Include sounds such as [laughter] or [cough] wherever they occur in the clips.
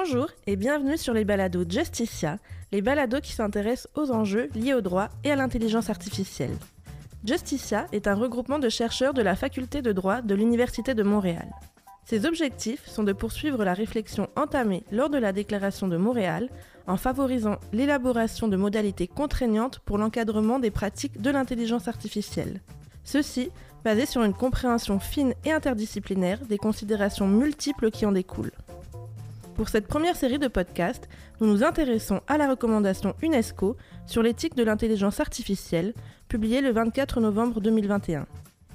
Bonjour et bienvenue sur les balados Justicia, les balados qui s'intéressent aux enjeux liés au droit et à l'intelligence artificielle. Justicia est un regroupement de chercheurs de la faculté de droit de l'Université de Montréal. Ses objectifs sont de poursuivre la réflexion entamée lors de la Déclaration de Montréal en favorisant l'élaboration de modalités contraignantes pour l'encadrement des pratiques de l'intelligence artificielle. Ceci basé sur une compréhension fine et interdisciplinaire des considérations multiples qui en découlent. Pour cette première série de podcasts, nous nous intéressons à la recommandation UNESCO sur l'éthique de l'intelligence artificielle, publiée le 24 novembre 2021.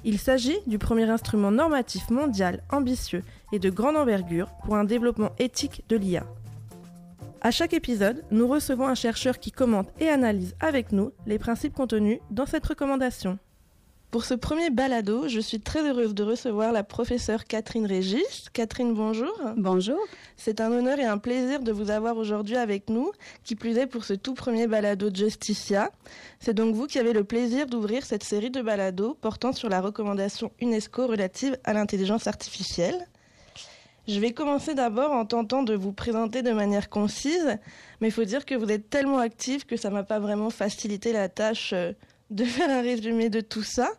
Il s'agit du premier instrument normatif mondial ambitieux et de grande envergure pour un développement éthique de l'IA. À chaque épisode, nous recevons un chercheur qui commente et analyse avec nous les principes contenus dans cette recommandation. Pour ce premier balado, je suis très heureuse de recevoir la professeure Catherine Régis. Catherine, bonjour. Bonjour. C'est un honneur et un plaisir de vous avoir aujourd'hui avec nous, qui plus est pour ce tout premier balado de Justicia. C'est donc vous qui avez le plaisir d'ouvrir cette série de balados portant sur la recommandation UNESCO relative à l'intelligence artificielle. Je vais commencer d'abord en tentant de vous présenter de manière concise, mais il faut dire que vous êtes tellement active que ça m'a pas vraiment facilité la tâche euh, de faire un résumé de tout ça.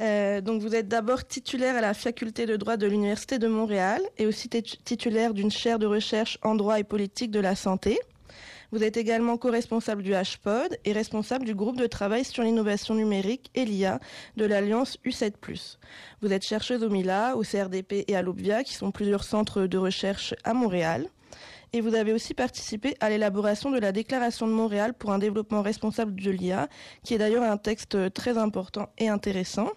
Euh, donc vous êtes d'abord titulaire à la faculté de droit de l'Université de Montréal et aussi titulaire d'une chaire de recherche en droit et politique de la santé. Vous êtes également co-responsable du HPOD et responsable du groupe de travail sur l'innovation numérique et l'IA de l'Alliance U7+. Vous êtes chercheuse au MILA, au CRDP et à l'OBVIA, qui sont plusieurs centres de recherche à Montréal et vous avez aussi participé à l'élaboration de la Déclaration de Montréal pour un développement responsable de l'IA, qui est d'ailleurs un texte très important et intéressant.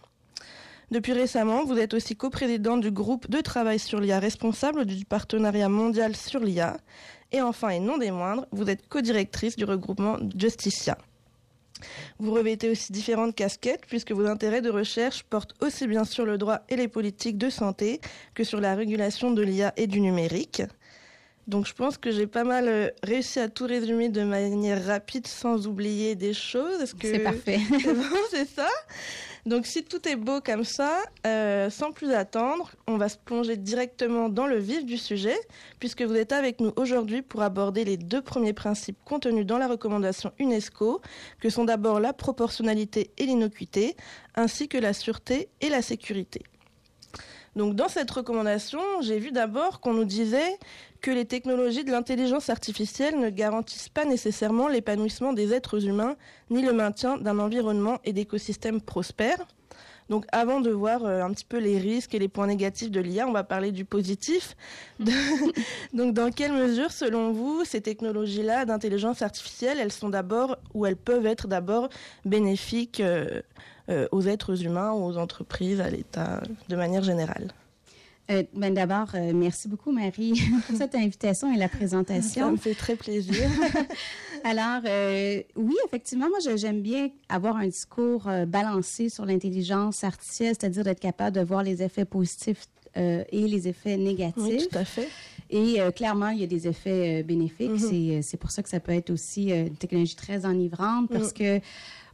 Depuis récemment, vous êtes aussi coprésidente du groupe de travail sur l'IA responsable du partenariat mondial sur l'IA. Et enfin, et non des moindres, vous êtes codirectrice du regroupement Justicia. Vous revêtez aussi différentes casquettes puisque vos intérêts de recherche portent aussi bien sur le droit et les politiques de santé que sur la régulation de l'IA et du numérique. Donc je pense que j'ai pas mal euh, réussi à tout résumer de manière rapide sans oublier des choses. C'est parfait. [laughs] c'est bon, c'est ça? Donc si tout est beau comme ça, euh, sans plus attendre, on va se plonger directement dans le vif du sujet, puisque vous êtes avec nous aujourd'hui pour aborder les deux premiers principes contenus dans la recommandation UNESCO, que sont d'abord la proportionnalité et l'innocuité, ainsi que la sûreté et la sécurité. Donc dans cette recommandation, j'ai vu d'abord qu'on nous disait que les technologies de l'intelligence artificielle ne garantissent pas nécessairement l'épanouissement des êtres humains ni le maintien d'un environnement et d'écosystèmes prospères. Donc avant de voir euh, un petit peu les risques et les points négatifs de l'IA, on va parler du positif. [laughs] Donc dans quelle mesure, selon vous, ces technologies-là d'intelligence artificielle, elles sont d'abord ou elles peuvent être d'abord bénéfiques euh, aux êtres humains, aux entreprises, à l'État, de manière générale euh, ben D'abord, euh, merci beaucoup, Marie, [laughs] pour cette invitation et la présentation. Ça me fait très plaisir. [laughs] Alors, oui, effectivement, moi, j'aime bien avoir un discours balancé sur l'intelligence artificielle, c'est-à-dire d'être capable de voir les effets positifs et les effets négatifs. Oui, tout à fait. Et clairement, il y a des effets bénéfiques. Mm-hmm. C'est pour ça que ça peut être aussi une technologie très enivrante parce mm. que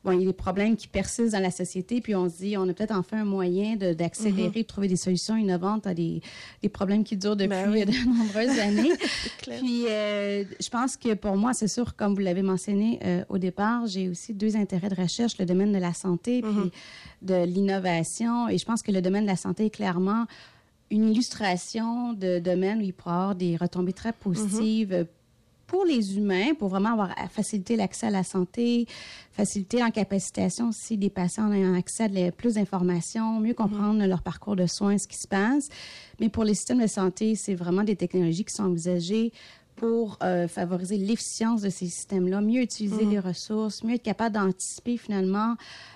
bon, il y a des problèmes qui persistent dans la société, puis on se dit, on a peut-être enfin un moyen d'accélérer, de, trouver des solutions innovantes à des, des problèmes qui durent depuis ben de [laughs] nombreuses années. [laughs] puis, euh, je pense que pour moi, c'est sûr, comme vous l'avez mentionné euh, au départ, j'ai aussi deux intérêts de recherche, le domaine de la santé, puis mm-hmm. de l'innovation. Et je pense que le domaine de la santé est clairement une illustration de domaine où il pourrait y avoir des retombées très positives mm-hmm pour les humains, pour vraiment avoir faciliter l'accès à la santé, faciliter capacitation aussi des patients à accès à plus d'informations, mieux comprendre leur parcours de soins, ce qui se passe. Mais pour les systèmes de santé, c'est vraiment des technologies qui sont envisagées pour euh, favoriser l'efficience de ces systèmes-là, mieux utiliser mm-hmm. les ressources, mieux être capable d'anticiper finalement,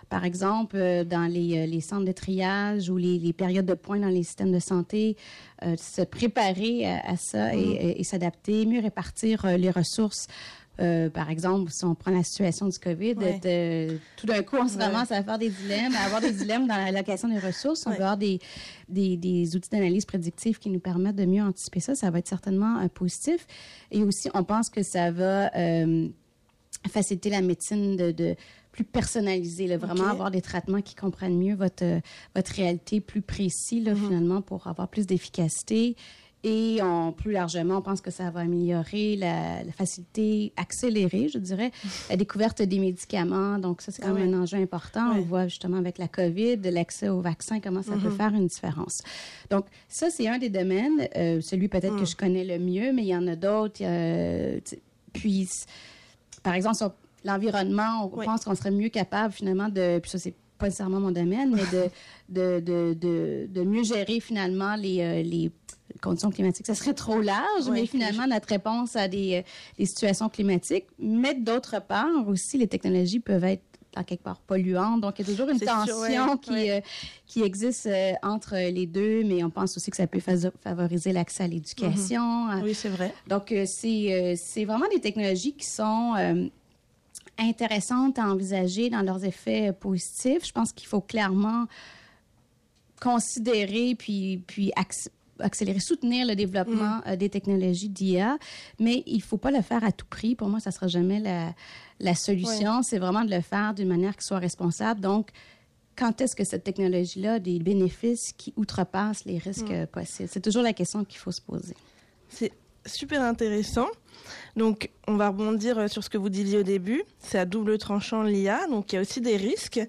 par exemple, euh, dans les, euh, les, centres de triage ou les, les, périodes de points dans les systèmes de santé, se préparer à, ça et, mm-hmm. et, s'adapter, mieux répartir les ressources. Par exemple, si on prend la situation du COVID, tout d'un coup, on se ramasse à faire des dilemmes, à avoir des dilemmes dans l'allocation des ressources. On va avoir des, des, des outils d'analyse prédictive qui nous permettent de mieux anticiper ça. Ça va être certainement positif. Et aussi, on pense que ça va faciliter la médecine de, de plus personnalisée, là, vraiment avoir des traitements qui comprennent mieux votre, votre réalité plus précis, là, mm-hmm. finalement, pour avoir plus d'efficacité. Et on, plus largement, on pense que ça va améliorer la, facilité, accélérer, je dirais, la découverte des médicaments. Donc, ça, c'est quand même un enjeu important. On voit justement avec la COVID, l'accès aux vaccins, comment ça peut mm-hmm. faire une différence. Donc, ça, c'est un des domaines, euh, celui peut-être que mm. je connais le mieux, mais il y en a d'autres. puis, par exemple, sur l'environnement, on pense qu'on serait mieux capable finalement de, puis ça, c'est pas nécessairement mon domaine, mais de, de, de, de, mieux gérer finalement les, euh, les conditions climatiques. Ça serait trop large, mais finalement, notre réponse à des, euh, des situations climatiques. Mais d'autre part, aussi, les technologies peuvent être en quelque part polluantes. Donc, il y a toujours une tension qui, euh, qui existe entre les deux, mais on pense aussi que ça peut favoriser l'accès à l'éducation. Mm-hmm. Oui, c'est vrai. Donc, c'est c'est vraiment des technologies qui sont intéressantes à envisager dans leurs effets positifs. Je pense qu'il faut clairement considérer puis, puis accélérer, soutenir le développement mm. euh, des technologies d'IA, mais il ne faut pas le faire à tout prix. Pour moi, ça ne sera jamais la, la solution. C'est vraiment de le faire d'une manière qui soit responsable. Donc, quand est-ce que cette technologie-là a des bénéfices qui outrepassent les risques mm. possibles? C'est toujours la question qu'il faut se poser. C'est super intéressant. Donc, on va rebondir euh, sur ce que vous disiez au début. C'est à double tranchant l'IA, donc il y a aussi des risques.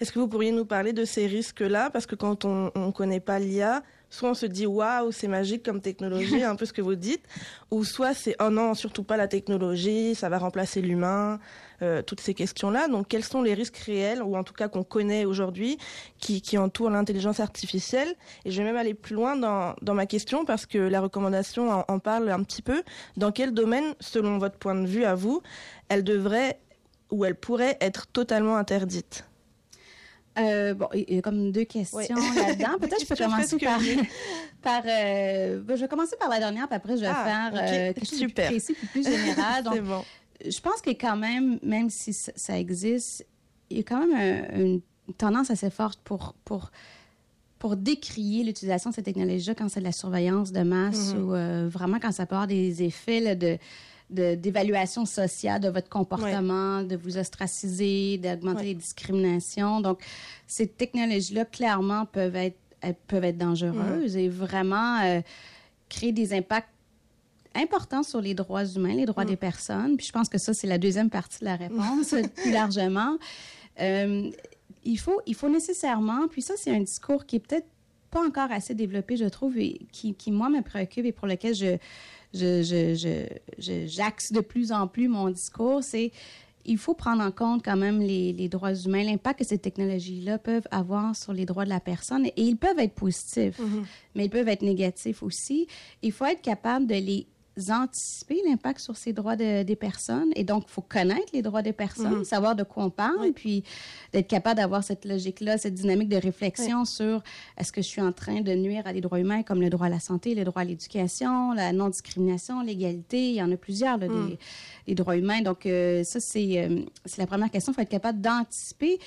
Est-ce que vous pourriez nous parler de ces risques-là? Parce que quand on ne connaît pas l'IA, soit on se dit waouh, c'est magique comme technologie, un peu ce que vous dites, ou soit c'est oh non, surtout pas la technologie, ça va remplacer l'humain, euh, toutes ces questions-là. Donc, quels sont les risques réels, ou en tout cas qu'on connaît aujourd'hui, qui, entourent l'intelligence artificielle? Et je vais même aller plus loin dans, dans ma question parce que la recommandation en parle un petit peu. Dans quel domaine, selon votre point de vue à vous, elle devrait ou elle pourrait être totalement interdite? Euh, bon, il y a comme deux questions là-dedans. [laughs] Peut-être que je peux commencer par. [laughs] par euh, je vais commencer par la dernière, puis après, je vais ah, faire euh, quelque chose de plus précis et plus [laughs] général. Donc, bon. je pense que quand même, même si ça, existe, il y a quand même une tendance assez forte pour. pour pour décrier l'utilisation de ces technologies-là quand c'est de la surveillance de masse mm-hmm. ou vraiment quand ça peut avoir des effets de, d'évaluation sociale de votre comportement, de vous ostraciser, d'augmenter les discriminations. Donc, ces technologies-là, clairement, peuvent être, peuvent être dangereuses et vraiment euh, créer des impacts importants sur les droits humains, les droits mm. des personnes. Puis je pense que ça, c'est la deuxième partie de la réponse, [laughs] plus largement. Euh, il, faut, il faut nécessairement, puis ça, c'est un discours qui est peut-être pas encore assez développé, je trouve, et qui, qui, moi, me préoccupe et pour lequel je, j'axe je, de plus en plus mon discours, c'est il faut prendre en compte quand même les, les droits humains, l'impact que ces technologies-là peuvent avoir sur les droits de la personne. Et ils peuvent être positifs, mm-hmm. mais ils peuvent être négatifs aussi. Il faut être capable de les anticiper l'impact sur ces droits des personnes. Et donc, il faut connaître les droits des personnes, mhm. savoir de quoi on parle, et puis d'être capable d'avoir cette logique-là, cette dynamique de réflexion sur est-ce que je suis en train de nuire à des droits humains comme le droit à la santé, le droit à l'éducation, la non-discrimination, l'égalité? Il y en a plusieurs, là, des, mhm. droits humains. Donc, euh, ça, euh, c'est la première question. Il faut être capable d'anticiper.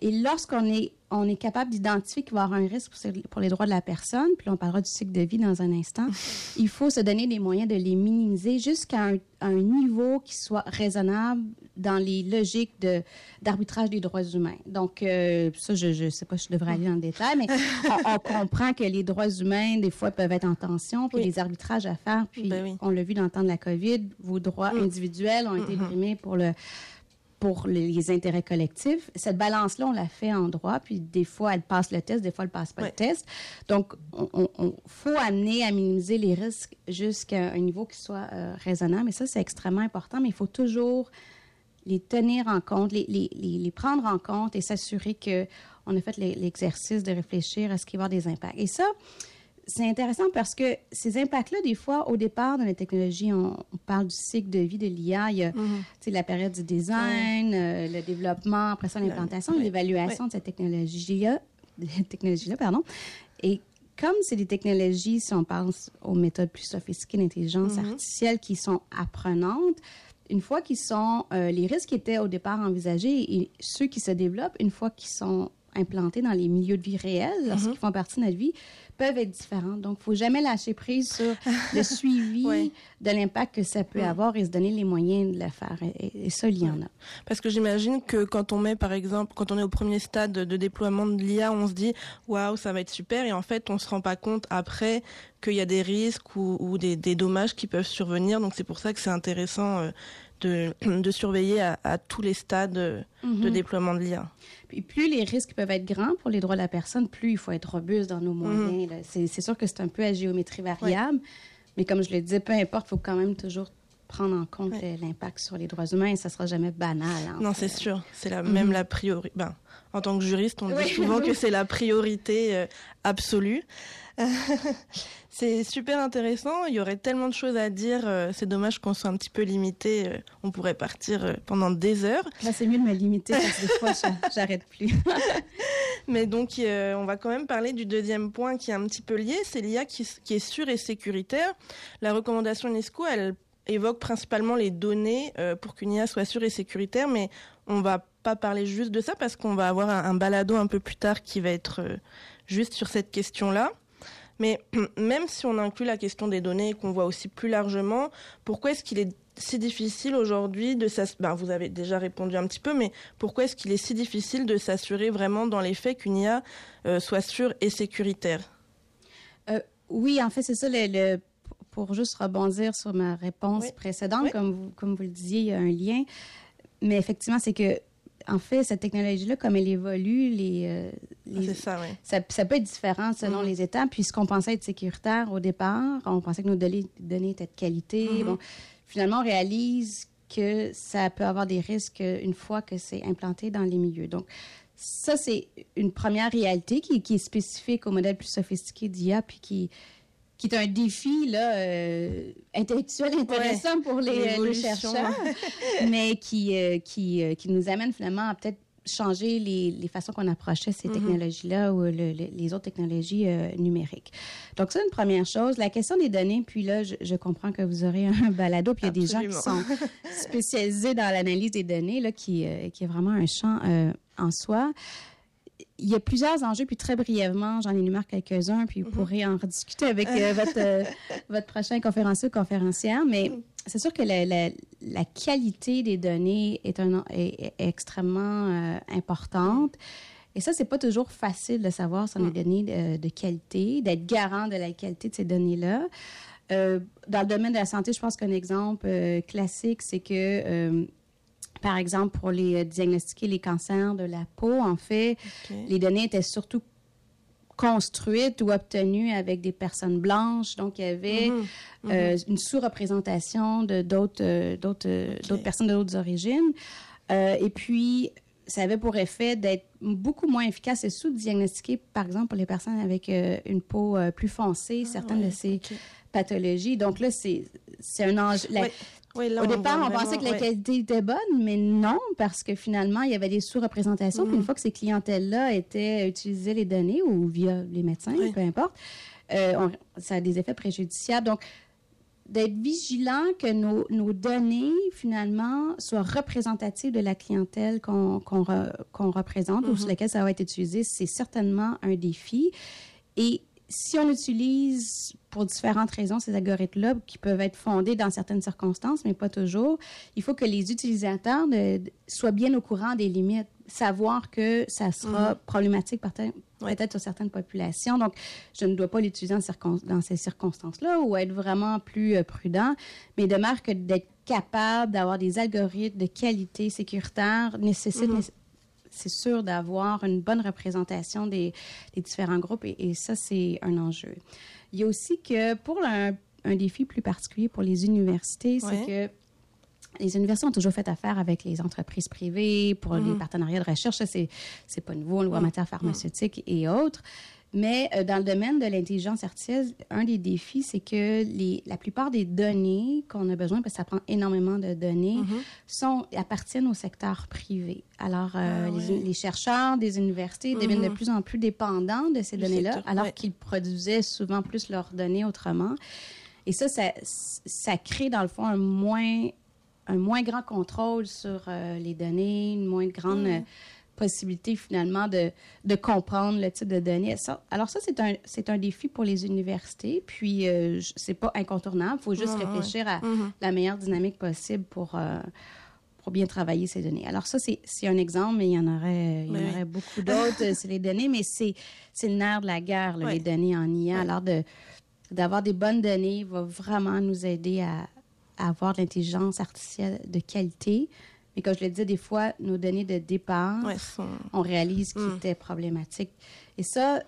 Et lorsqu'on est on est capable d'identifier qu'il va y avoir un risque pour, les droits de la personne, puis on parlera du cycle de vie dans un instant, [laughs] il faut se donner les moyens de les minimiser jusqu'à un, niveau qui soit raisonnable dans les logiques d'arbitrage des droits humains. Donc, euh, ça, je ne sais pas, je devrais aller en détail, mais [laughs] on, comprend que les droits humains, des fois, peuvent être en tension, puis les arbitrages à faire, puis ben on l'a vu dans le temps de la COVID, vos droits mm. individuels ont été brimés pour le pour les intérêts collectifs. Cette balance-là, on la fait en droit, puis des fois, elle passe le test, des fois, elle passe pas le test. Donc, on, faut amener à minimiser les risques jusqu'à un niveau qui soit euh, raisonnable. Et ça, c'est extrêmement important, mais il faut toujours les tenir en compte, les, les, les prendre en compte et s'assurer qu'on a fait l'exercice de réfléchir à ce qu'il va y avoir des impacts. Et ça, c'est intéressant parce que ces impacts-là, des fois, au départ, dans les technologies, on, parle du cycle de vie de l'IA. Il y a mm la période du design, euh, le développement, après ça, l'implantation, l'évaluation de cette technologie-là. [laughs] technologie pardon. Et comme c'est des technologies, si on pense aux méthodes plus sophistiquées d'intelligence mm-hmm. artificielle qui sont apprenantes, une fois qu'ils sont, euh, les risques qui étaient au départ envisagés et ceux qui se développent, une fois qu'ils sont implantés dans les milieux de vie réels, lorsqu'ils mhm. font partie de notre vie, peuvent être différents. Donc, il ne faut jamais lâcher prise sur [laughs] le suivi de l'impact que ça peut avoir et se donner les moyens de le faire. Et, ça, il y en a. Parce que j'imagine que quand on met, par exemple, quand on est au premier stade de déploiement de l'IA, on se dit waouh, ça va être super. Et en fait, on ne se rend pas compte après qu'il y a des risques ou, des, dommages qui peuvent survenir. Donc, c'est pour ça que c'est intéressant. Euh, de, de, surveiller à, tous les stades de mm-hmm. déploiement de l'IA. Puis plus les risques peuvent être grands pour les droits de la personne, plus il faut être robuste dans nos moyens. Mhm. C'est sûr que c'est un peu à géométrie variable, mais comme je le disais, peu importe, il faut quand même toujours prendre en compte l'impact sur les droits humains et ça sera jamais banal. non, c'est sûr. C'est la, même mhm. la priorité. Ben, en tant que juriste, on dit souvent que [laughs] c'est la priorité euh, absolue. [laughs] c'est super intéressant. Il y aurait tellement de choses à dire. Euh, c'est dommage qu'on soit un petit peu limité. Euh, on pourrait partir euh, pendant des heures. Là, c'est mieux de me limiter parce que des fois, [laughs] j'arrête plus. Mais donc, on va quand même parler du deuxième point qui est un petit peu lié. C'est l'IA qui, qui, est sûre et sécuritaire. La recommandation UNESCO, elle évoque principalement les données pour qu'une IA soit sûre et sécuritaire, mais on va pas parler juste de ça parce qu'on va avoir un, balado un peu plus tard qui va être juste sur cette question-là. Mais [clears throat] même si on inclut la question des données et qu'on voit aussi plus largement, pourquoi est-ce qu'il est si difficile aujourd'hui de s'assurer, ben, vous avez déjà répondu un petit peu, mais pourquoi est-ce qu'il est si difficile de s'assurer vraiment dans les faits qu'une IA euh, soit sûre et sécuritaire? Euh, Oui, en fait, c'est ça, le, pour juste rebondir sur ma réponse précédente, Comme, vous, comme vous le disiez, il y a un lien. Mais effectivement, c'est que en fait, cette technologie-là, comme elle évolue, les, euh, ça, ça, peut être différent selon mm-hmm. les étapes. Puis ce qu'on pensait être sécuritaire au départ, on pensait que nos données, données étaient de qualité. Mm-hmm. Bon, finalement, on réalise que ça peut avoir des risques une fois que c'est implanté dans les milieux. Donc, ça, c'est une première réalité qui, qui, est spécifique au modèle plus sophistiqué d'IA, puis qui, qui est un défi là, euh, intellectuel intéressant pour les, euh, chercheurs, [laughs] mais qui, euh, qui, qui, nous amène finalement à peut-être changer les, les façons qu'on approchait ces mm-hmm. technologies-là ou les autres technologies numériques. Donc, c'est une première chose. La question des données, puis là, je, comprends que vous aurez un [laughs] balado, puis il y a des gens qui sont spécialisés dans l'analyse des données, là, qui, qui est vraiment un champ en soi il y a plusieurs enjeux, puis très brièvement, j'en énumère quelques-uns, puis vous mhm. pourrez en rediscuter avec euh, [laughs] votre, euh, votre prochain conférencier ou conférencière. Mais mhm. c'est sûr que la, la, qualité des données est, un, est, extrêmement euh, importante. Et ça, c'est pas toujours facile de savoir si on a des données de, de qualité, d'être garant de la qualité de ces données-là. dans le domaine de la santé, je pense qu'un exemple classique, c'est que par exemple, pour les euh, diagnostiquer les cancers de la peau, en fait, les données étaient surtout construites ou obtenues avec des personnes blanches. Donc, il y avait mhm. Euh, mhm. une sous-représentation de d'autres euh, d'autres personnes de d'autres origines. et puis, ça avait pour effet d'être beaucoup moins efficace et sous-diagnostiqué, par exemple, pour les personnes avec une peau plus foncée, ah, certaines de ces Donc là, c'est un enjeu. Au départ, on, pensait que la qualité était bonne, mais non, parce que finalement, il y avait des sous-représentations. Puis une fois que ces clientèles-là étaient utilisées les données ou via les médecins, peu importe, euh, ça a des effets préjudiciables. Donc, d'être vigilant que nos, nos, données, finalement, soient représentatives de la clientèle qu'on représente ou sur mm-hmm. laquelle ça va être utilisé, c'est certainement un défi. Et si on utilise pour différentes raisons ces algorithmes-là, qui peuvent être fondés dans certaines circonstances, mais pas toujours, il faut que les utilisateurs soient bien au courant des limites, savoir que ça sera mhm. problématique peut-être sur certaines populations. Donc, je ne dois pas l'utiliser dans, ces circonstances-là ou être vraiment plus euh, prudent, mais de marque d'être capable d'avoir des algorithmes de qualité sécuritaire nécessite mhm c'est sûr d'avoir une bonne représentation des, différents groupes et, ça, c'est un enjeu. Il y a aussi que pour un, défi plus particulier pour les universités, c'est que les universités ont toujours fait affaire avec les entreprises privées pour les mhm. partenariats de recherche. Ça, c'est pas nouveau en matière pharmaceutique et autres. Mais euh, dans le domaine de l'intelligence artificielle, un des défis, c'est que les, la plupart des données qu'on a besoin, parce que ça prend énormément de données, mm-hmm. sont, appartiennent au secteur privé. Alors, euh, ah les, chercheurs des universités deviennent de mm-hmm. plus en plus dépendants de ces données-là, alors qu'ils produisaient souvent plus leurs données autrement. Et ça, ça, ça, crée, dans le fond, un moins, un moins grand contrôle sur euh, les données, une moins grande... Mm possibilité finalement de, de comprendre le type de données. alors ça, c'est un, c'est un défi pour les universités, puis euh, c'est pas incontournable, il faut juste réfléchir à mm-hmm. la meilleure dynamique possible pour, euh, pour bien travailler ces données. Alors ça, c'est, c'est un exemple, mais il y en aurait, il y en aurait beaucoup [laughs] d'autres, c'est les données, mais c'est, c'est le nerf de la guerre, les données en IA. Alors de, d'avoir des bonnes données va vraiment nous aider à, à avoir de l'intelligence artificielle de qualité, mais comme je le disais, des fois, nos données de départ, on réalise qu'ils mm. étaient problématiques. Et ça,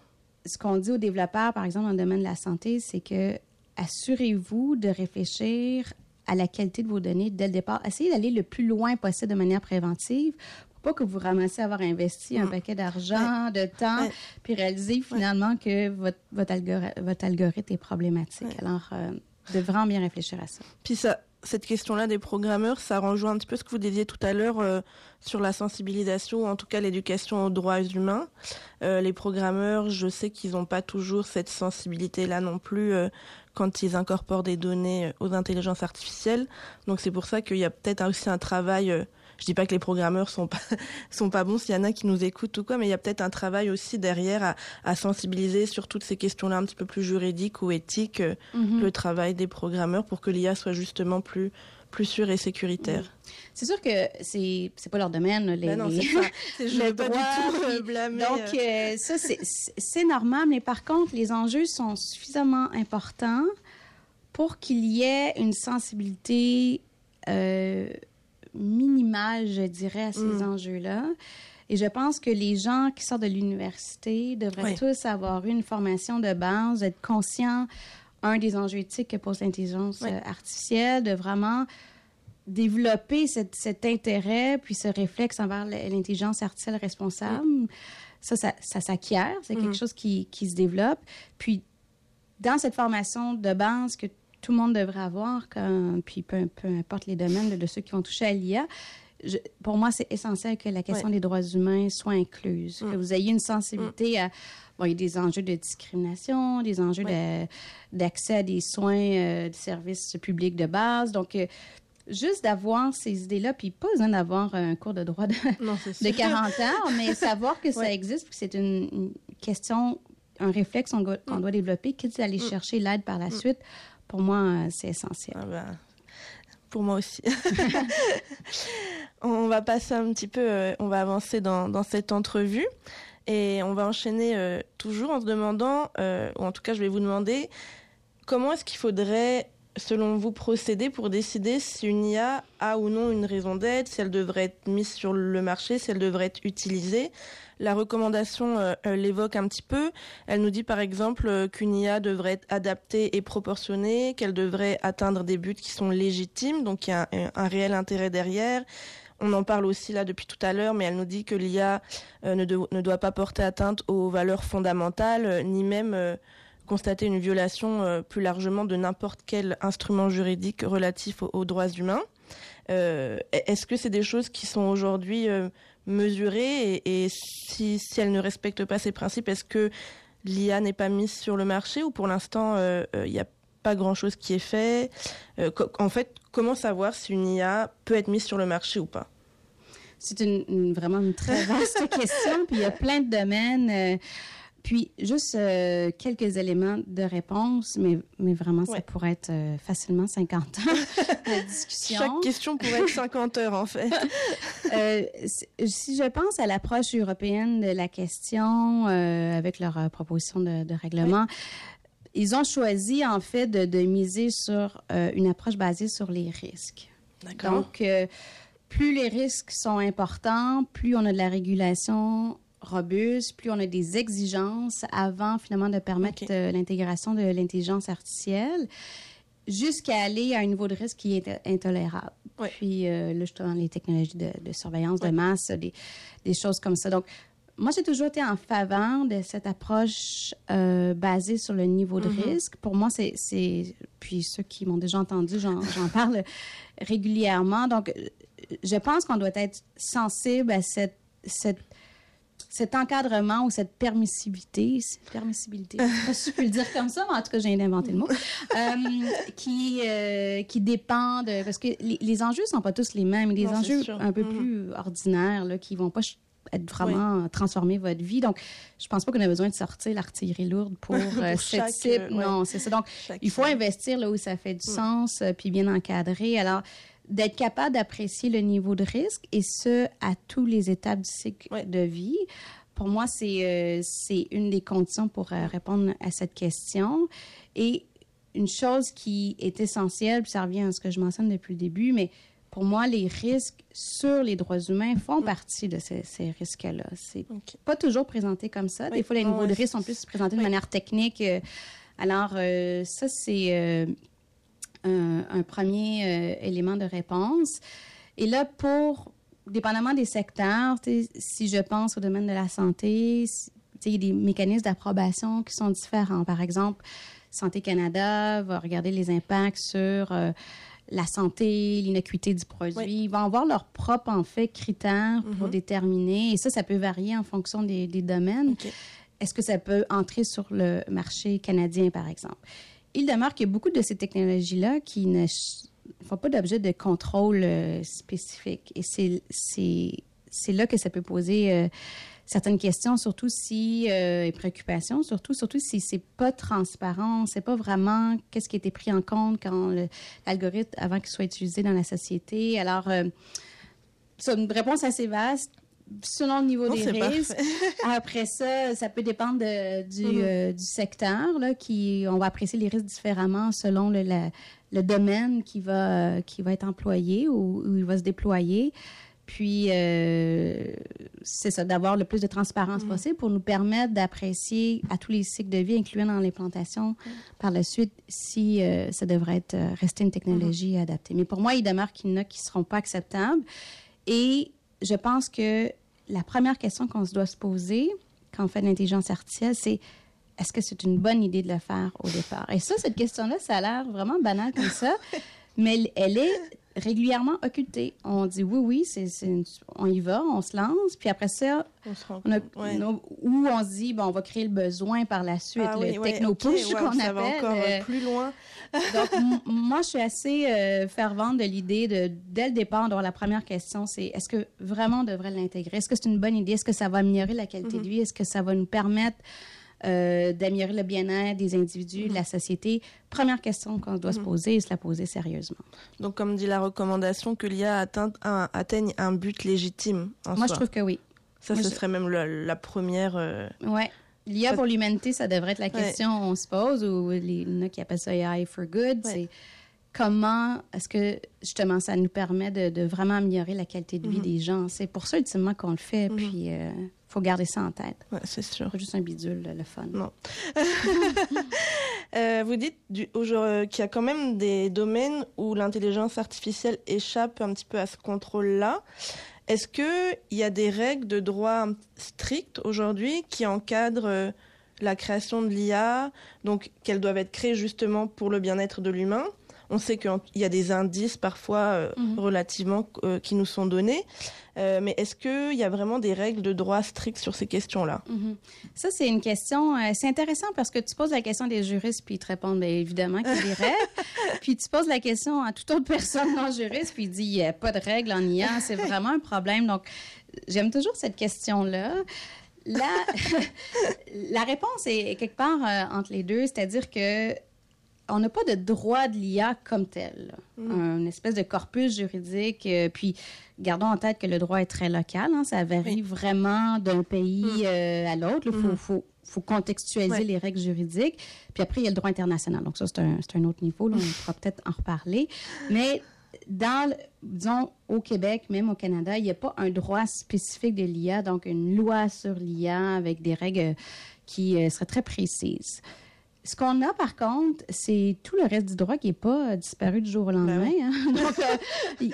ce qu'on dit aux développeurs, par exemple, dans le domaine de la santé, c'est que assurez-vous de réfléchir à la qualité de vos données dès le départ. Essayez d'aller le plus loin possible de manière préventive pour pas que vous ramassez avoir investi un mm. paquet d'argent, de temps, puis réaliser finalement que votre, votre, algorithme est problématique. Alors, euh, de vraiment bien réfléchir à ça. Puis ça, cette question-là des programmeurs, ça rejoint un petit peu ce que vous disiez tout à l'heure euh, sur la sensibilisation, en tout cas l'éducation aux droits humains. Euh, les programmeurs, je sais qu'ils n'ont pas toujours cette sensibilité-là non plus euh, quand ils incorporent des données aux intelligences artificielles. Donc c'est pour ça qu'il y a peut-être aussi un travail je dis pas que les programmeurs sont pas [laughs] sont pas bons s'il y en a qui nous écoutent ou quoi, mais il y a peut-être un travail aussi derrière à, sensibiliser sur toutes ces questions-là un petit peu plus juridiques ou éthiques, euh, mhm. le travail des programmeurs pour que l'IA soit justement plus plus sûr et sécuritaire. C'est sûr que c'est c'est pas leur domaine les, ben non, les... [laughs] je pas du tout euh, blâmer. Donc euh. ça c'est normal mais par contre les enjeux sont suffisamment importants pour qu'il y ait une sensibilité minimale, je dirais, à ces mm. enjeux-là. Et je pense que les gens qui sortent de l'université devraient tous avoir une formation de base, être conscients, un des enjeux éthiques que pose l'intelligence euh, artificielle, de vraiment développer cet intérêt, puis ce réflexe envers l'intelligence artificielle responsable. Ça, ça, s'acquiert, c'est quelque mm. chose qui, qui, se développe. Puis, dans cette formation de base que tout le monde devrait avoir, quand, puis peu, peu, importe les domaines de, ceux qui vont toucher à l'IA. pour moi, c'est essentiel que la question des droits humains soit incluse, que mm. vous ayez une sensibilité mm. à... Bon, il y a des enjeux de discrimination, des enjeux d'accès à des soins, euh, des services publics de base. Donc, euh, juste d'avoir ces idées-là, puis pas besoin d'avoir un cours de droit de, de 40 ans, mais [laughs] savoir que ça existe, que c'est une, question, un réflexe qu'on doit, mm. doit développer, quitte à aller chercher l'aide par la suite pour moi, euh, c'est essentiel. Ah ben, pour moi aussi. [laughs] on va passer un petit peu, euh, on va avancer dans, cette entrevue et on va enchaîner euh, toujours en se demandant, ou en tout cas je vais vous demander, comment est-ce qu'il faudrait, selon vous, procéder pour décider si une IA a ou non une raison d'être, si elle devrait être mise sur le marché, si elle devrait être utilisée la recommandation euh, l'évoque un petit peu. Elle nous dit par exemple euh, qu'une IA devrait être adaptée et proportionnée, qu'elle devrait atteindre des buts qui sont légitimes, donc il y a un, réel intérêt derrière. On en parle aussi là depuis tout à l'heure, mais elle nous dit que l'IA euh, ne, doit pas porter atteinte aux valeurs fondamentales, ni même constater une violation plus largement de n'importe quel instrument juridique relatif aux, droits humains. Est-ce que c'est des choses qui sont aujourd'hui mesurée et, si, si, elle ne respecte pas ces principes, est-ce que l'IA n'est pas mise sur le marché ou pour l'instant il euh, n'y euh, a pas grand-chose qui est fait? Euh, En fait, comment savoir si une IA peut être mise sur le marché ou pas? C'est une, vraiment une très vaste [laughs] question. Puis il y a plein de domaines. Puis, juste euh, quelques éléments de réponse, mais, mais vraiment, ça pourrait être euh, facilement 50 ans [laughs] de discussion. Chaque question pourrait être 50 heures, en fait. [laughs] euh, si je pense à l'approche européenne de la question, avec leur proposition de, de règlement, ils ont choisi, en fait, de, de miser sur une approche basée sur les risques. D'accord. Donc, plus les risques sont importants, plus on a de la régulation robuste, plus on a des exigences avant finalement de permettre euh, l'intégration de l'intelligence artificielle jusqu'à aller à un niveau de risque qui est intolérable. Puis euh, là, justement, les technologies de, surveillance de masse, des, des, choses comme ça. Donc, moi, j'ai toujours été en faveur de cette approche euh, basée sur le niveau de mm-hmm. risque. Pour moi, c'est... Puis ceux qui m'ont déjà entendu, [laughs] j'en parle régulièrement. Donc, je pense qu'on doit être sensible à cette, cette cet encadrement ou cette permissibilité, permissibilité, je sais pas si je peux le dire comme ça, mais en tout cas, j'ai inventé le mot, euh, qui, euh, qui dépend de... Parce que les, les enjeux sont pas tous les mêmes. Des enjeux un peu mm-hmm. plus ordinaires, là, qui vont pas être vraiment transformer votre vie. Donc, je pense pas qu'on a besoin de sortir l'artillerie lourde pour, [laughs] euh, ce type. non, c'est ça. Donc, il faut investir là où ça fait du mm. sens, euh, puis bien encadrer. Alors, d'être capable d'apprécier le niveau de risque et ce, à tous les étapes du cycle de vie. Pour moi, c'est euh, une des conditions pour répondre à cette question. Et une chose qui est essentielle, puis ça revient à ce que je mentionne depuis le début, mais pour moi, les risques sur les droits humains font mm. partie de ces, risques-là. C'est pas toujours présenté comme ça. Des fois, les niveaux de risque sont plus présentés de manière technique. Euh, alors, euh, ça, c'est euh, un, premier élément de réponse. Et là, pour, dépendamment des secteurs, si je pense au domaine de la santé, il y a des mécanismes d'approbation qui sont différents. Par exemple, Santé Canada va regarder les impacts sur la santé, l'innocuité du produit. Ils vont avoir leurs propres, en fait, critères pour mhm. déterminer. Et ça, ça peut varier en fonction des, domaines. Est-ce que ça peut entrer sur le marché canadien, par exemple? Il demeure qu'il y a beaucoup de ces technologies-là qui ne font pas d'objet de contrôle euh, spécifique. Et c'est là que ça peut poser... Euh, certaines questions, surtout si euh, et préoccupations, surtout surtout si c'est pas transparent, c'est pas vraiment qu'est-ce qui a été pris en compte quand l'algorithme avant qu'il soit utilisé dans la société. Alors c'est une réponse assez vaste selon le niveau des risques. [laughs] Après ça, ça peut dépendre du, mm-hmm. euh, du, secteur, là, qui, on va apprécier les risques différemment selon le, le domaine qui va, qui va être employé ou, où il va se déployer. Puis, euh, c'est ça, d'avoir le plus de transparence mm. possible pour nous permettre d'apprécier à tous les cycles de vie, incluant dans l'implantation mm. par la suite, si euh, ça devrait être, euh, rester une technologie mm-hmm. adaptée. Mais pour moi, il demeure qu'il y en a qui ne seront pas acceptables. Et je pense que la première question qu'on se doit se poser quand on fait de l'intelligence artificielle, c'est est-ce que c'est une bonne idée de le faire au départ? Et ça, cette question-là, ça a l'air vraiment banal comme ça, [laughs] mais elle est régulièrement occulté. On dit oui, oui, c'est, on y va, on se lance, puis après ça, on se rend où on se dit, bon, on va créer le besoin par la suite, ah le techno-push qu'on appelle. encore euh, plus loin. Donc, moi, je suis assez euh, fervente de l'idée de, dès le départ, la première question, c'est est-ce que vraiment on devrait l'intégrer? Est-ce que c'est une bonne idée? Est-ce que ça va améliorer la qualité mm-hmm. de vie? Est-ce que ça va nous permettre euh, d'améliorer le bien-être des individus, de la société? Première question qu'on doit se mhm. poser et se la poser sérieusement. Donc, comme dit la recommandation, que l'IA atteigne un but légitime. Moi, je trouve que oui. Ça, ce serait même la, première. Euh, ouais. L'IA pour l'humanité, ça devrait être la question qu'on se pose, ou les, il y qui appellent ça AI for good. C'est comment est-ce que justement ça nous permet de, vraiment améliorer la qualité de vie mhm. des gens. C'est pour ça ultimement qu'on le fait. Mhm. Puis euh, faut garder ça en tête. Ouais, c'est sûr. Pas juste un bidule, le fun. Non. [laughs] Euh, vous dites qu'il y a quand même des domaines où l'intelligence artificielle échappe un petit peu à ce contrôle-là. Est-ce qu'il y a des règles de droit strictes aujourd'hui qui encadrent euh, la création de l'IA, donc qu'elles doivent être créées justement pour le bien-être de l'humain? On sait qu'il y a des indices parfois euh, mhm. relativement euh, qui nous sont donnés. Euh, mais est-ce qu'il y a vraiment des règles de droit strictes sur ces questions-là? Mhm. Ça, c'est une question. c'est intéressant parce que tu poses la question des juristes, puis ils te répondent bien évidemment qu'il y a des [laughs] règles. puis tu poses la question à toute autre personne non juriste, puis il dit il n'y a pas de règles en IA. C'est vraiment un problème. Donc, j'aime toujours cette question-là. La, [laughs] la réponse est quelque part entre les deux, c'est-à-dire que on n'a pas de droit de l'IA comme tel. Mm. Un espèce de corpus juridique. Euh, puis, gardons en tête que le droit est très local. Hein, ça varie vraiment d'un pays mm. euh, à l'autre. Il mm. faut, faut, contextualiser les règles juridiques. Puis après, il y a le droit international. Donc, ça, c'est un, un, autre niveau. Là, on pourra peut-être en reparler. Mais dans, disons, au Québec, même au Canada, il n'y a pas un droit spécifique de l'IA, donc une loi sur l'IA avec des règles qui euh, seraient très précises. Ce qu'on a, par contre, c'est tout le reste du droit qui n'est pas euh, disparu du jour au ben lendemain. Hein. [laughs] Donc, euh,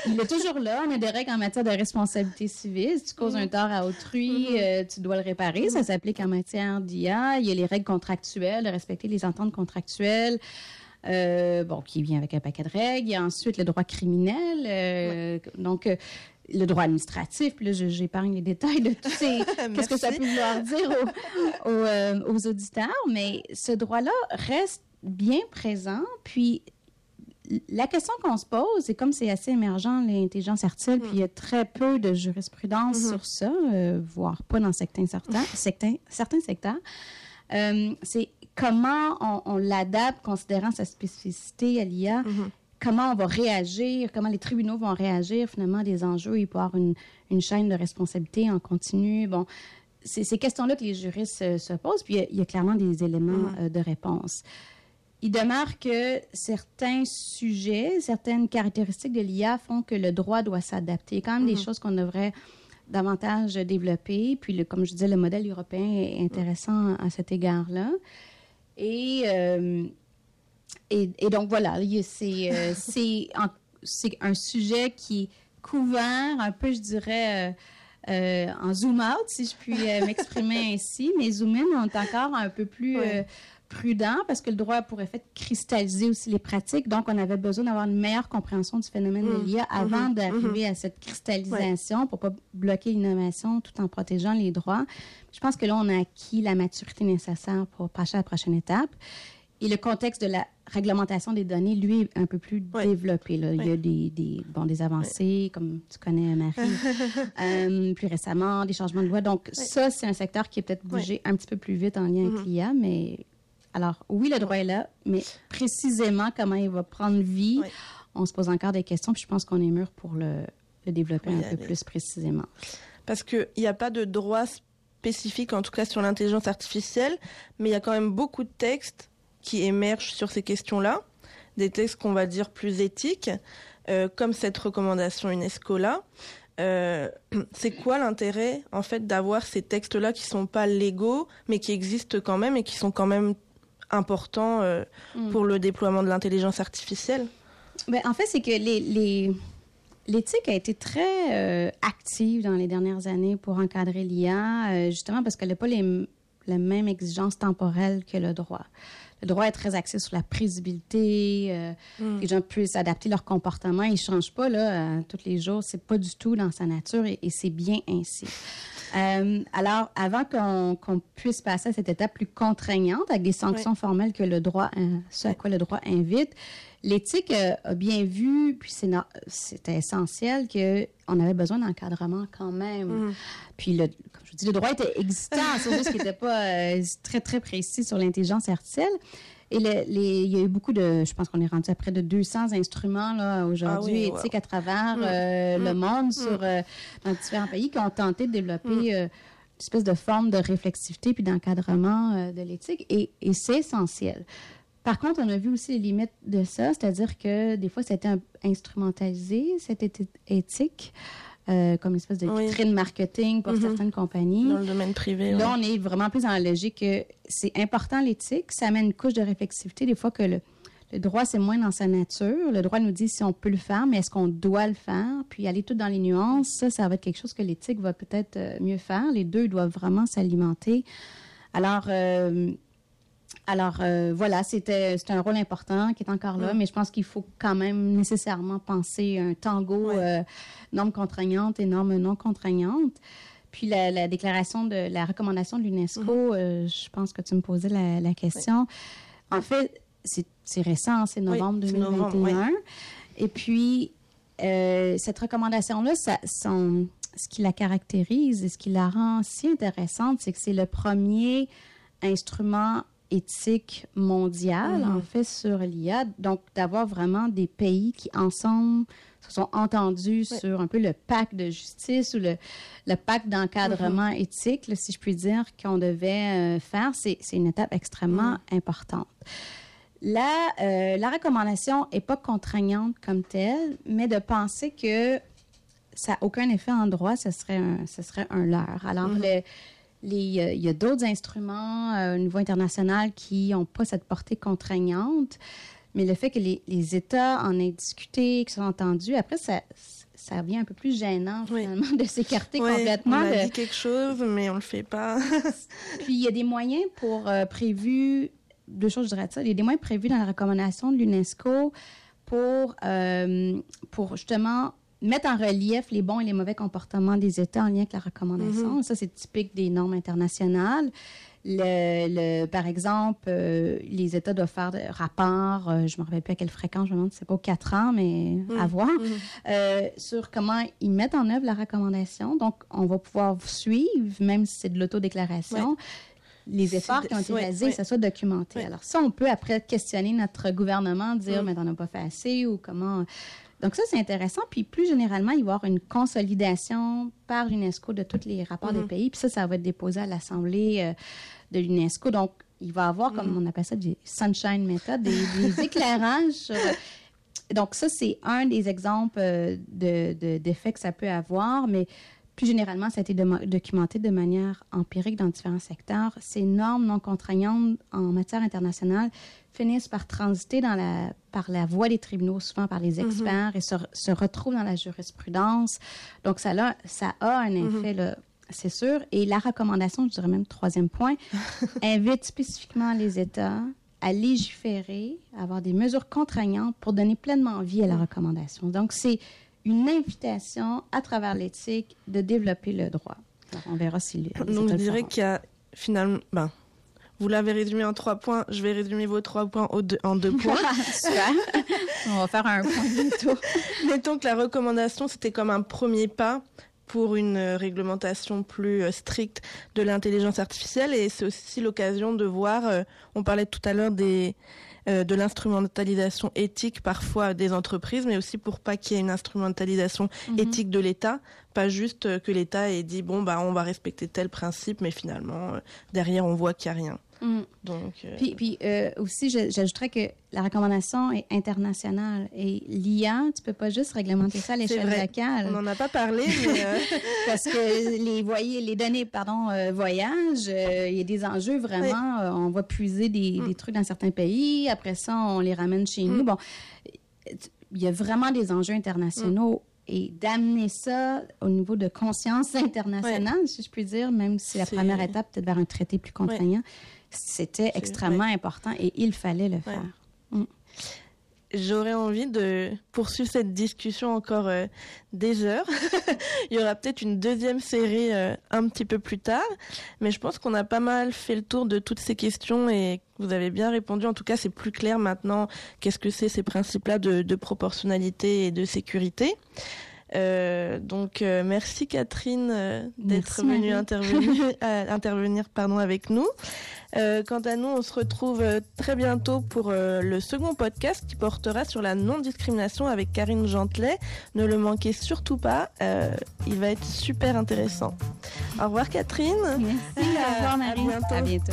il est toujours là. On a des règles en matière de responsabilité civile. Si tu causes un tort à autrui, mm-hmm. euh, tu dois le réparer. Ça s'applique en matière d'IA. Il y a les règles contractuelles, de respecter les ententes contractuelles. bon, qui vient avec un paquet de règles. Il y a ensuite le droit criminel. Donc, le droit administratif. Puis là, j'épargne les détails de tout ces. [laughs] Qu'est-ce que ça peut vouloir dire euh, aux, auditeurs. Mais ce droit-là reste bien présent. Puis la question qu'on se pose, et comme c'est assez émergent, l'intelligence artificielle, puis il y a très peu de jurisprudence mm-hmm. sur ça, euh, voire pas dans certains, certains, certains, certains secteurs, euh, c'est comment on, l'adapte considérant sa spécificité à l'IA. Mm-hmm. Comment on va réagir, comment les tribunaux vont réagir finalement à des enjeux. Il peut y avoir une, une chaîne de responsabilité en continu. Bon, c'est ces questions-là que les juristes euh, se posent, puis il y, a, clairement des éléments mm-hmm. de réponse. Il demeure que certains sujets, certaines caractéristiques de l'IA font que le droit doit s'adapter. Quand même des mhm. choses qu'on devrait davantage développer. Puis, comme je disais, le modèle européen est intéressant à cet égard-là. Et, euh, et, donc, voilà, c'est euh, [laughs] un sujet qui est couvert un peu, je dirais... Euh, en zoom out, si je puis m'exprimer [laughs] ainsi, mais zoom in, on est encore un peu plus prudent parce que le droit a pour effet de cristalliser aussi les pratiques. Donc, on avait besoin d'avoir une meilleure compréhension du phénomène de mmh. l'IA avant mmh. d'arriver mmh. à cette cristallisation pour pour pas bloquer l'innovation tout en protégeant les droits. Je pense que là, on a acquis la maturité nécessaire pour passer à la prochaine étape. Et le contexte de la réglementation des données, lui, est un peu plus développé. Là. Il y a des, des, bon, des avancées, comme tu connais, Marie, [laughs] euh, plus récemment, des changements de loi. Donc, ça, c'est un secteur qui est peut-être bougé un petit peu plus vite en lien avec l'IA, mais alors, oui, le droit est là, mais précisément comment il va prendre vie, on se pose encore des questions, puis je pense qu'on est mûr pour le, développer un peu plus précisément. Parce qu'il n'y a pas de droit spécifique, en tout cas sur l'intelligence artificielle, mais il y a quand même beaucoup de textes qui émergent sur ces questions-là, des textes qu'on va dire plus éthiques, euh, comme cette recommandation UNESCO-là. Euh, c'est quoi l'intérêt en fait d'avoir ces textes-là qui sont pas légaux mais qui existent quand même et qui sont quand même important euh, mm. pour le déploiement de l'intelligence artificielle? Ben, En fait, c'est que les, l'éthique a été très euh, active dans les dernières années pour encadrer l'IA, euh, justement parce qu'elle n'a pas les, la même exigence temporelle que le droit. Le droit est très axé sur la prévisibilité, mm. les gens puissent adapter leur comportement. Ils ne changent pas là, tous les jours. C'est pas du tout dans sa nature et c'est bien ainsi. Euh, alors, avant qu'on puisse passer à cette étape plus contraignante avec des sanctions formelles que le droit, euh, ce à quoi le droit invite, l'éthique euh, a bien vu, puis c'était essentiel qu'on avait besoin d'encadrement quand même. Mm. Puis, le, je dis, le droit était existant, c'est juste qu'il n'était pas très, très précis sur l'intelligence artificielle. Et il y a eu beaucoup de, je pense qu'on est rendu à près de 200 instruments là aujourd'hui, ah éthiques à travers mm. euh, le mm. monde, mm. sur euh, dans différents pays qui ont tenté de développer euh, une espèce de forme de réflexivité puis d'encadrement de l'éthique. Et, et c'est essentiel. Par contre, on a vu aussi les limites de ça, c'est-à-dire que des fois, c'était instrumentalisé, cette éthique. Euh, comme une espèce de vitrine marketing pour mhm. certaines compagnies. Dans le domaine privé. Là, on est vraiment plus dans la logique que c'est important l'éthique, ça amène une couche de réflexivité. Des fois que le, droit, c'est moins dans sa nature. Le droit nous dit si on peut le faire, mais est-ce qu'on doit le faire? Puis aller tout dans les nuances, ça, ça va être quelque chose que l'éthique va peut-être euh, mieux faire. Les deux doivent vraiment s'alimenter. Alors, euh, alors euh, voilà, c'était un rôle important qui est encore là, mais je pense qu'il faut quand même nécessairement penser un tango euh, normes contraignantes et normes non contraignantes. Puis la, déclaration de la recommandation de l'UNESCO, mm-hmm. euh, je pense que tu me posais la, question. En fait, c'est récent, c'est novembre 2021. et puis cette recommandation-là, ce qui la caractérise et ce qui la rend si intéressante, c'est que c'est le premier instrument éthique mondiale, en mhm. fait, sur l'IA. Donc, d'avoir vraiment des pays qui, ensemble, se sont entendus sur un peu le pacte de justice ou le, le pacte d'encadrement mhm. éthique, si je puis dire, qu'on devait euh, faire. C'est une étape extrêmement mhm. importante. La, euh, la recommandation n'est pas contraignante comme telle, mais de penser que ça n'a aucun effet en droit, ce serait un, ce serait un leurre. Alors, le euh, il y a d'autres instruments euh, au niveau international qui n'ont pas cette portée contraignante, mais le fait que les, États en aient discuté, qu'ils soient entendus, après, ça, ça devient un peu plus gênant, finalement, de s'écarter complètement. On a dit quelque chose, mais on ne le fait pas. [laughs] Puis, il y a des moyens pour euh, prévus, deux choses, je dirais ça, il y a des moyens prévus dans la recommandation de l'UNESCO pour, pour justement mettre en relief les bons et les mauvais comportements des États en lien avec la recommandation. Mhm. Ça, c'est typique des normes internationales. Le, par exemple, euh, les États doivent faire des rapports, euh, je ne me rappelle plus à quelle fréquence, je me demande, c'est pas quatre ans, mais mmh. à voir, mmh. euh, sur comment ils mettent en œuvre la recommandation. Donc, on va pouvoir suivre, même si c'est de l'autodéclaration. les efforts qui ont été réalisés, que ça soit documenté. Alors ça, on peut après questionner notre gouvernement, dire, mmh. mais t'en as pas fait assez ou comment... Donc ça, c'est intéressant. Puis plus généralement, il va y avoir une consolidation par l'UNESCO de tous les rapports des mhm. pays. Puis ça, ça va être déposé à l'Assemblée euh, de l'UNESCO. Donc, il va y avoir, comme mhm. on appelle ça, des sunshine méthodes, des, [laughs] éclairages. Donc ça, c'est un des exemples euh, d'effets de, que ça peut avoir. Mais plus généralement, ça a été documenté de manière empirique dans différents secteurs. Ces normes non contraignantes en matière internationale finissent par transiter dans la, par la voie des tribunaux, souvent par les mhm. experts, et se, se, retrouvent dans la jurisprudence. Donc, ça a, ça a un mhm. effet, c'est sûr. Et la recommandation, je dirais même troisième point, [laughs] invite spécifiquement les États à légiférer, à avoir des mesures contraignantes pour donner pleinement vie à la mhm. recommandation. Donc, c'est une invitation à travers l'éthique de développer le droit. on verra si les, Donc je dirais qu'il y a finalement, ben, vous l'avez résumé en trois points, je vais résumer vos trois points en deux points. [laughs] [laughs] on va faire un point tour. [laughs] Mettons que la recommandation, c'était comme un premier pas pour une réglementation plus euh, stricte de l'intelligence artificielle et c'est aussi l'occasion de voir, euh, on parlait tout à l'heure des euh, de l'instrumentalisation éthique parfois des entreprises, mais aussi pour pas qu'il y ait une instrumentalisation mhm. éthique de l'État, pas juste euh, que l'État ait dit bon bah on va respecter tel principe, mais finalement euh, derrière on voit qu'il n'y a rien. Mm. Donc, euh, Puis, puis euh, aussi, j'ajouterais que la recommandation est internationale. Et l'IA, tu peux pas juste réglementer ça à l'échelle locale. On n'en a pas parlé, mais euh, [laughs] Parce que les, voyez, les données pardon, voyage, il y a des enjeux vraiment. on va puiser des, mm. des, trucs dans certains pays. Après ça, on les ramène chez nous. Mm. Bon, il y a vraiment des enjeux internationaux et d'amener ça au niveau de conscience [laughs] internationale, si je puis dire, même si la première étape, peut-être vers un traité plus contraignant. C'était extrêmement important et il fallait le faire. Mm. J'aurais envie de poursuivre cette discussion encore euh, des heures. [laughs] il y aura peut-être une deuxième série euh, un petit peu plus tard, mais je pense qu'on a pas mal fait le tour de toutes ces questions et vous avez bien répondu. En tout cas, c'est plus clair maintenant qu'est-ce que c'est ces principes-là de, proportionnalité et de sécurité. Euh, donc merci Catherine d'être venue intervenir, [laughs] intervenir pardon, avec nous. Euh, quant à nous, on se retrouve euh, très bientôt pour euh, le second podcast qui portera sur la non-discrimination avec Karine Gentelet. Ne le manquez surtout pas, il va être super intéressant. Au revoir Catherine. Merci, À bientôt.